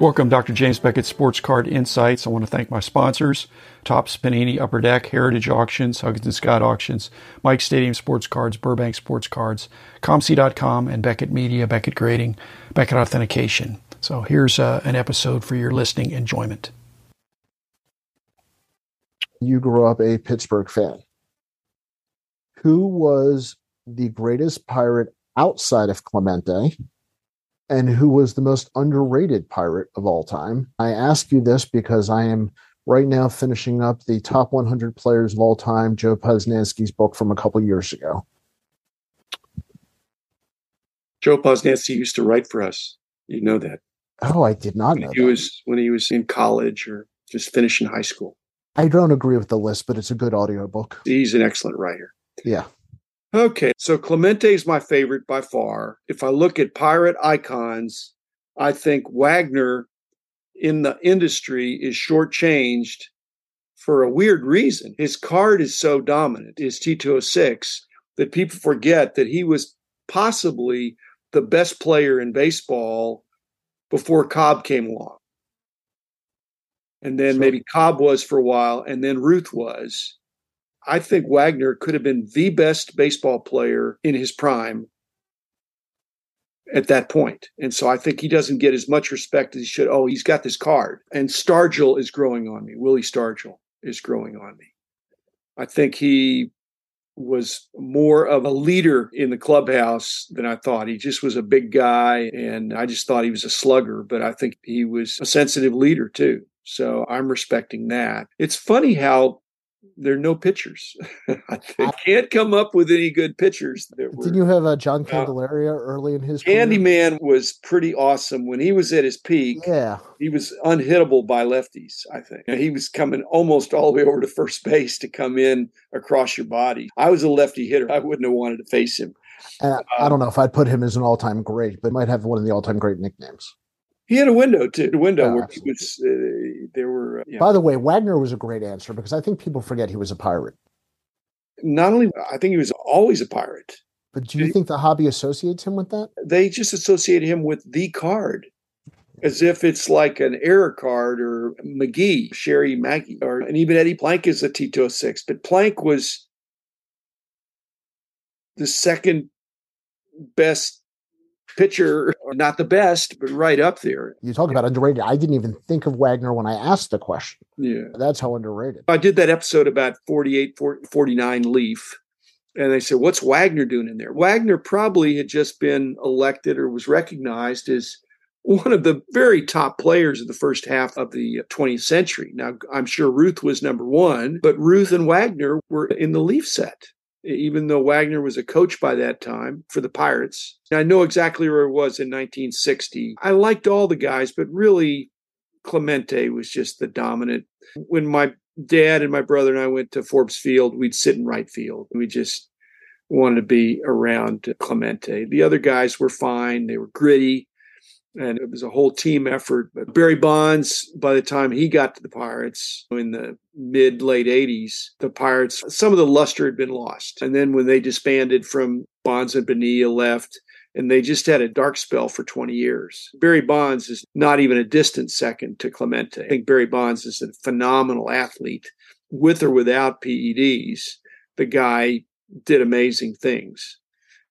Welcome, Dr. James Beckett Sports Card Insights. I want to thank my sponsors, Topps Panini Upper Deck, Heritage Auctions, Huggins and Scott Auctions, Mike Stadium Sports Cards, Burbank Sports Cards, ComC.com, and Beckett Media, Beckett Grading, Beckett Authentication. So here's uh, an episode for your listening enjoyment. You grew up a Pittsburgh fan. Who was the greatest pirate outside of Clemente? And who was the most underrated pirate of all time. I ask you this because I am right now finishing up the top 100 players of all time, Joe Posnanski's book from a couple years ago. Joe Posnanski used to write for us. You know that. Oh, I did not know. He that. was when he was in college or just finishing high school. I don't agree with the list, but it's a good audiobook. He's an excellent writer. Yeah. Okay, so Clemente is my favorite by far. If I look at pirate icons, I think Wagner in the industry is shortchanged for a weird reason. His card is so dominant, his T206, that people forget that he was possibly the best player in baseball before Cobb came along. And then maybe Cobb was for a while, and then Ruth was. I think Wagner could have been the best baseball player in his prime at that point. And so I think he doesn't get as much respect as he should. Oh, he's got this card. And Stargell is growing on me. Willie Stargell is growing on me. I think he was more of a leader in the clubhouse than I thought. He just was a big guy and I just thought he was a slugger, but I think he was a sensitive leader too. So I'm respecting that. It's funny how there are no pitchers. I can't come up with any good pitchers. Didn't you have uh, John Candelaria uh, early in his Candyman was pretty awesome when he was at his peak. Yeah, he was unhittable by lefties. I think he was coming almost all the way over to first base to come in across your body. I was a lefty hitter. I wouldn't have wanted to face him. Uh, um, I don't know if I'd put him as an all-time great, but might have one of the all-time great nicknames. He had a window to a window where he was. Uh, there were. Uh, By the way, Wagner was a great answer because I think people forget he was a pirate. Not only, I think he was always a pirate. But do you think the hobby associates him with that? They just associate him with the card, as if it's like an error card or McGee, Sherry Magee, or and even Eddie Plank is a T206. But Plank was the second best pitcher, not the best, but right up there. You talk about underrated. I didn't even think of Wagner when I asked the question. Yeah. That's how underrated. I did that episode about 48, 49 Leaf. And they said, What's Wagner doing in there? Wagner probably had just been elected or was recognized as one of the very top players of the first half of the 20th century. Now, I'm sure Ruth was number one, but Ruth and Wagner were in the Leaf set even though Wagner was a coach by that time for the Pirates. I know exactly where it was in 1960. I liked all the guys, but really Clemente was just the dominant. When my dad and my brother and I went to Forbes Field, we'd sit in right field. We just wanted to be around Clemente. The other guys were fine. They were gritty and it was a whole team effort. But Barry Bonds, by the time he got to the Pirates in the mid late 80s, the Pirates, some of the luster had been lost. And then when they disbanded from Bonds and Bonilla left, and they just had a dark spell for 20 years. Barry Bonds is not even a distant second to Clemente. I think Barry Bonds is a phenomenal athlete with or without PEDs. The guy did amazing things.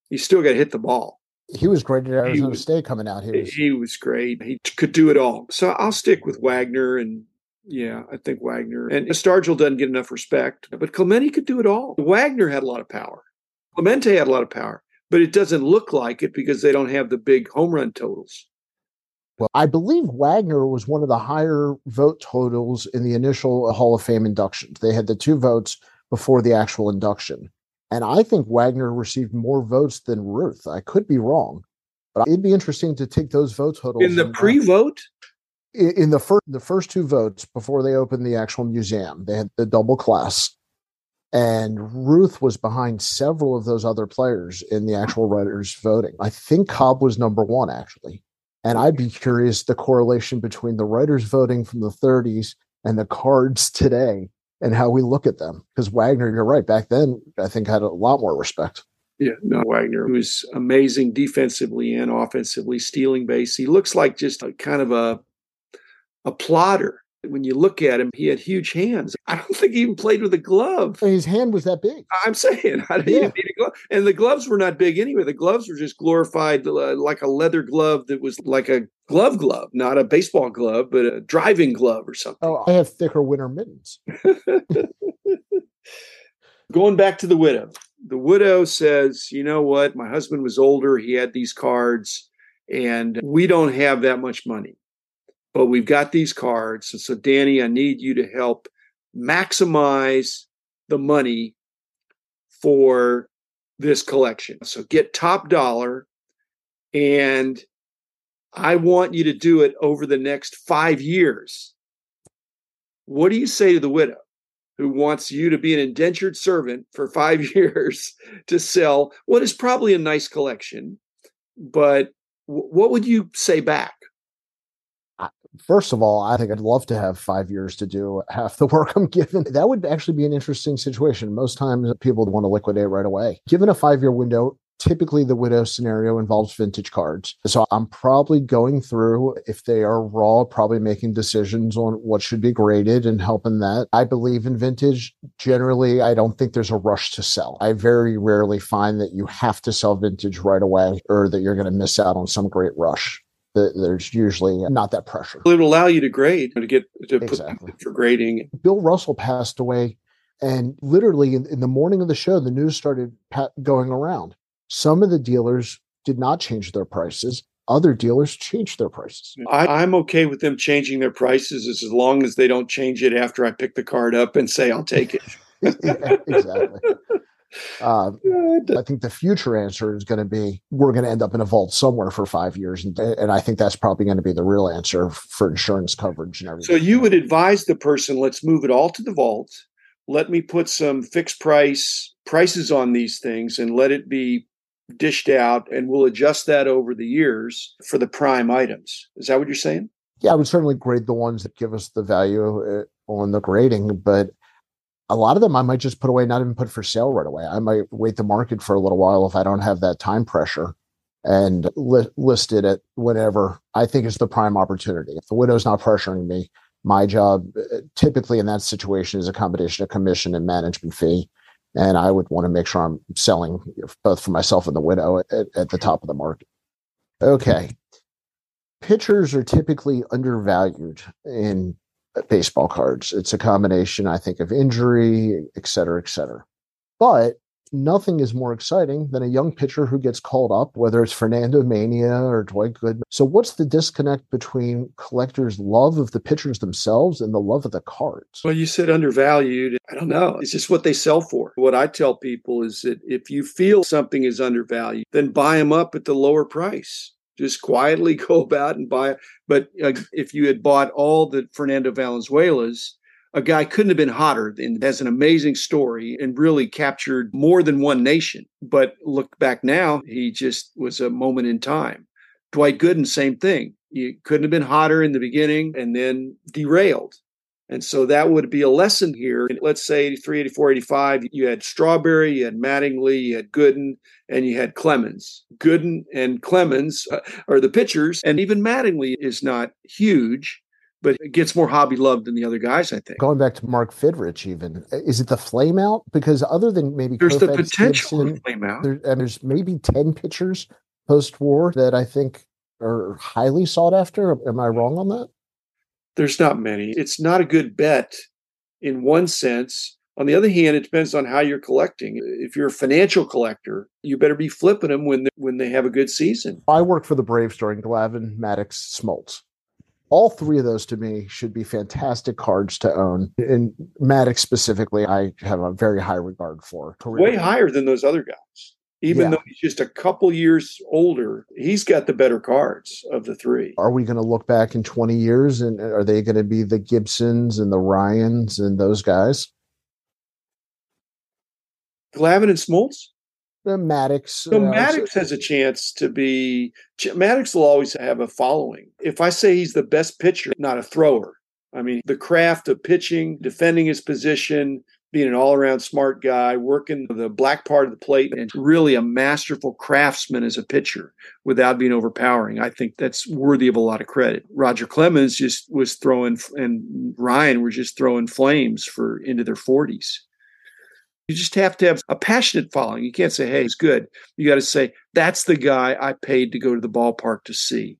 He still got to hit the ball he was great at Arizona was, State coming out here. He was great. He could do it all. So I'll stick with Wagner and yeah, I think Wagner and Stargell doesn't get enough respect, but Clemente could do it all. Wagner had a lot of power. Clemente had a lot of power, but it doesn't look like it because they don't have the big home run totals. Well, I believe Wagner was one of the higher vote totals in the initial Hall of Fame inductions. They had the two votes before the actual induction. And I think Wagner received more votes than Ruth. I could be wrong, but it'd be interesting to take those vote totals in the pre-vote. In, in the first, the first two votes before they opened the actual museum, they had the double class, and Ruth was behind several of those other players in the actual writers voting. I think Cobb was number one actually, and I'd be curious the correlation between the writers voting from the 30s and the cards today and how we look at them. Because Wagner, you're right, back then I think had a lot more respect. Yeah, no, Wagner was amazing defensively and offensively, stealing base. He looks like just a kind of a a plotter. When you look at him, he had huge hands. I don't think he even played with a glove. His hand was that big. I'm saying, I didn't Yeah. need a glove. And the gloves were not big anyway. The gloves were just glorified, uh, like a leather glove that was like a glove glove, not a baseball glove, but a driving glove or something. Oh, I have thicker winter mittens. Going back to the widow, the widow says, You know what? My husband was older. He had these cards, and we don't have that much money, but we've got these cards. And so, Danny, I need you to help maximize the money for this collection. So, get top dollar, and I want you to do it over the next five years. What do you say to the widow? who wants you to be an indentured servant for five years to sell what is probably a nice collection. But what would you say back? First of all, I think I'd love to have five years to do half the work I'm given. That would actually be an interesting situation. Most times people want to liquidate right away. Given a five year window, typically the widow scenario involves vintage cards. So I'm probably going through, if they are raw, probably making decisions on what should be graded and helping that. I believe in vintage. Generally, I don't think there's a rush to sell. I very rarely find that you have to sell vintage right away or that you're going to miss out on some great rush. Th- There's usually not that pressure. It would allow you to grade to get to put Exactly. for grading. Bill Russell passed away, and literally in, in the morning of the show, the news started pa- going around. Some of the dealers did not change their prices. Other dealers changed their prices. I, I'm okay with them changing their prices as long as they don't change it after I pick the card up and say I'll take it. Yeah, exactly. Um, I think the future answer is going to be we're going to end up in a vault somewhere for five years, and, and I think that's probably going to be the real answer for insurance coverage and everything. So you would advise the person, let's move it all to the vault. Let me put some fixed price prices on these things and let it be dished out and we'll adjust that over the years for the prime items. Is that what you're saying? yeah, I would certainly grade the ones that give us the value uh, on the grading, but a lot of them I might just put away, not even put for sale right away. I might wait the market for a little while if I don't have that time pressure and li- list it at whatever I think is the prime opportunity. If the widow's not pressuring me, my job uh, typically in that situation is a combination of commission and management fee. And I would want to make sure I'm selling both for myself and the widow at, at the top of the market. Okay pitchers are typically undervalued in baseball cards. It's a combination, I think, of injury, et cetera, et cetera. But nothing is more exciting than a young pitcher who gets called up, whether it's Fernandomania or Dwight Gooden. So, what's the disconnect between collectors' love of the pitchers themselves and the love of the cards? Well, you said undervalued. I don't know. It's just what they sell for. What I tell people is that if you feel something is undervalued, then buy them up at the lower price. Just quietly go about and buy. But uh, if you had bought all the Fernando Valenzuelas, a guy couldn't have been hotter and has an amazing story and really captured more than one nation. But look back now, he just was a moment in time. Dwight Gooden, same thing. He couldn't have been hotter in the beginning and then derailed. And so that would be a lesson here. Let's say 83, 84, 85, you had Strawberry, you had Mattingly, you had Gooden, and you had Clemens. Gooden and Clemens uh, are the pitchers, and even Mattingly is not huge, but it gets more hobby loved than the other guys, I think. Going back to Mark Fidrych, even is it the flame out? Because other than maybe There's the potential Gibson, flame out. there, and there's maybe 10 pitchers post war that I think are highly sought after. Am I wrong on that? There's not many. It's not a good bet in one sense. On the other hand, it depends on how you're collecting. If you're a financial collector, you better be flipping them when they, when they have a good season. I worked for the Braves during Glavine, Maddux, Smoltz. All three of those to me should be fantastic cards to own. And Maddux specifically, I have a very high regard for. Way higher than those other guys. Even Yeah. though he's just a couple years older, he's got the better cards of the three. Are we going to look back in 20 years and are they going to be the Gibsons and the Ryans and those guys? Glavine and Smoltz? The Maddux. So uh, Maddux has a chance to be. Ch- Maddux will always have a following. If I say he's the best pitcher, not a thrower, I mean the craft of pitching, defending his position, being an all around smart guy, working the black part of the plate, and really a masterful craftsman as a pitcher without being overpowering. I think that's worthy of a lot of credit. Roger Clemens just was throwing, and Ryan were just throwing flames for into their 40s. You just have to have a passionate following. You can't say, hey, he's good. You got to say, that's the guy I paid to go to the ballpark to see.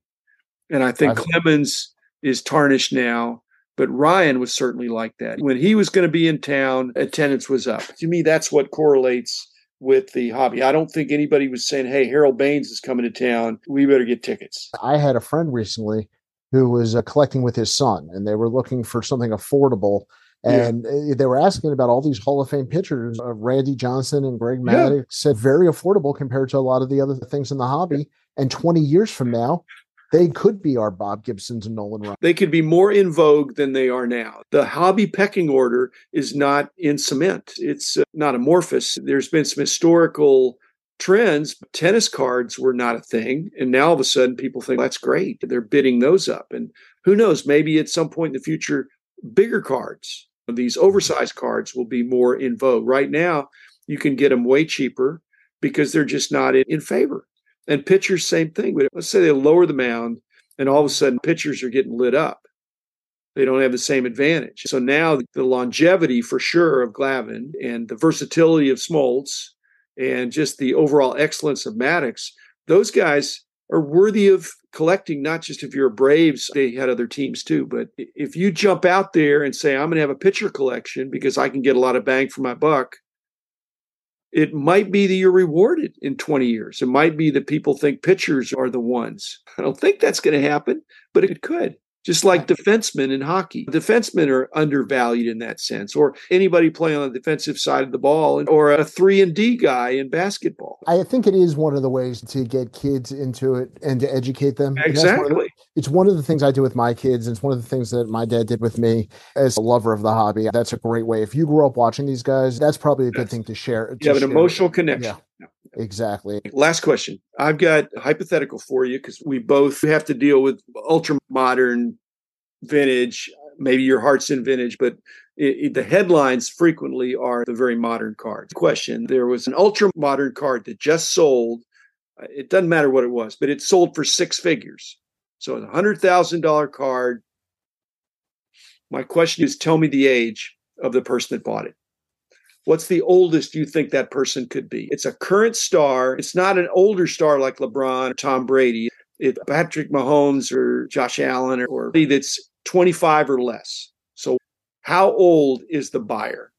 And I think I've- Clemens is tarnished now but Ryan was certainly like that. When he was going to be in town, attendance was up. To me, that's what correlates with the hobby. I don't think anybody was saying, hey, Harold Baines is coming to town. We better get tickets. I had a friend recently who was uh, collecting with his son, and they were looking for something affordable. And yeah. they were asking about all these Hall of Fame pitchers. Uh, Randy Johnson and Greg Maddux yeah. said very affordable compared to a lot of the other things in the hobby. And 20 years from now, they could be our Bob Gibsons and Nolan Ryan. They could be more in vogue than they are now. The hobby pecking order is not in cement, it's uh, not amorphous. There's been some historical trends. Tennis cards were not a thing. And now all of a sudden people think that's great. They're bidding those up. And who knows, maybe at some point in the future, bigger cards, these oversized cards will be more in vogue. Right now, you can get them way cheaper because they're just not in, in favor. And pitchers, same thing. But let's say they lower the mound and all of a sudden pitchers are getting lit up. They don't have the same advantage. So now the longevity for sure of Glavine and the versatility of Smoltz and just the overall excellence of Maddux, those guys are worthy of collecting, not just if you're Braves, they had other teams too. But if you jump out there and say, I'm going to have a pitcher collection because I can get a lot of bang for my buck, it might be that you're rewarded in 20 years. It might be that people think pitchers are the ones. I don't think that's going to happen, but it could. Just like defensemen in hockey. Defensemen are undervalued in that sense, or anybody playing on the defensive side of the ball, or a three and D guy in basketball. I think it is one of the ways to get kids into it and to educate them. Exactly. One the, it's one of the things I do with my kids. And it's one of the things that my dad did with me as a lover of the hobby. That's a great way. If you grew up watching these guys, that's probably a good thing to share. To you have an emotional connection. Yeah. Exactly. Last question. I've got hypothetical for you because we both have to deal with ultra modern vintage. Maybe your heart's in vintage, but it, it, the headlines frequently are the very modern cards. Question There was an ultra modern card that just sold. It doesn't matter what it was, but it sold for six figures. So a $100,000 card. My question is tell me the age of the person that bought it. What's the oldest you think that person could be? It's a current star. It's not an older star like LeBron or Tom Brady. It's Patrick Mahomes or Josh Allen or, or that's 25 or less. So, how old is the buyer?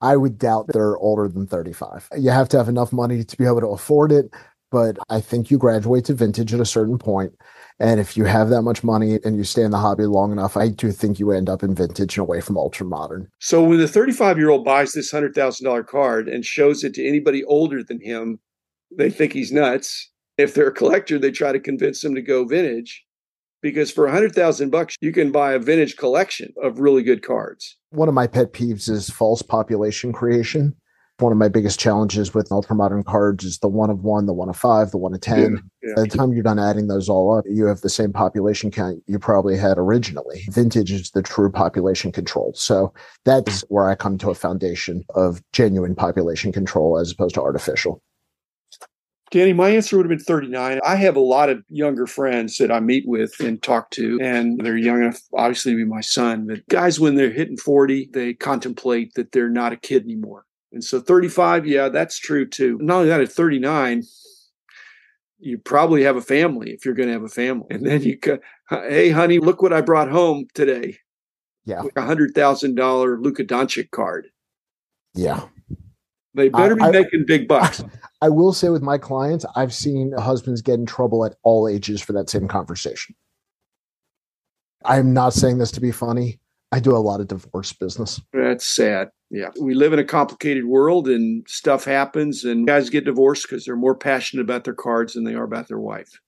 I would doubt they're older than 35. You have to have enough money to be able to afford it, but I think you graduate to vintage at a certain point. And if you have that much money and you stay in the hobby long enough, I do think you end up in vintage and away from ultra modern. So when the 35 year old buys this $100,000 card and shows it to anybody older than him, they think he's nuts. If they're a collector, they try to convince them to go vintage because for a hundred thousand bucks, you can buy a vintage collection of really good cards. One of my pet peeves is false population creation one of my biggest challenges with ultra modern cards is the one of one, the one of five, the one of 10. Yeah, yeah. By the time you're done adding those all up, you have the same population count you probably had originally. Vintage is the true population control. So that's where I come to a foundation of genuine population control as opposed to artificial. Danny, my answer would have been 39. I have a lot of younger friends that I meet with and talk to, and they're young enough, obviously, to be my son. But guys, when they're hitting 40, they contemplate that they're not a kid anymore. And so 35, yeah, that's true too. Not only that, at 39, you probably have a family if you're going to have a family. And then you go, hey, honey, look what I brought home today. Yeah. A $100,000 Luka Doncic card. Yeah. They better I, be making big bucks. I will say with my clients, I've seen husbands get in trouble at all ages for that same conversation. I'm not saying this to be funny. I do a lot of divorce business. That's sad. Yeah. We live in a complicated world and stuff happens, and guys get divorced because they're more passionate about their cards than they are about their wife.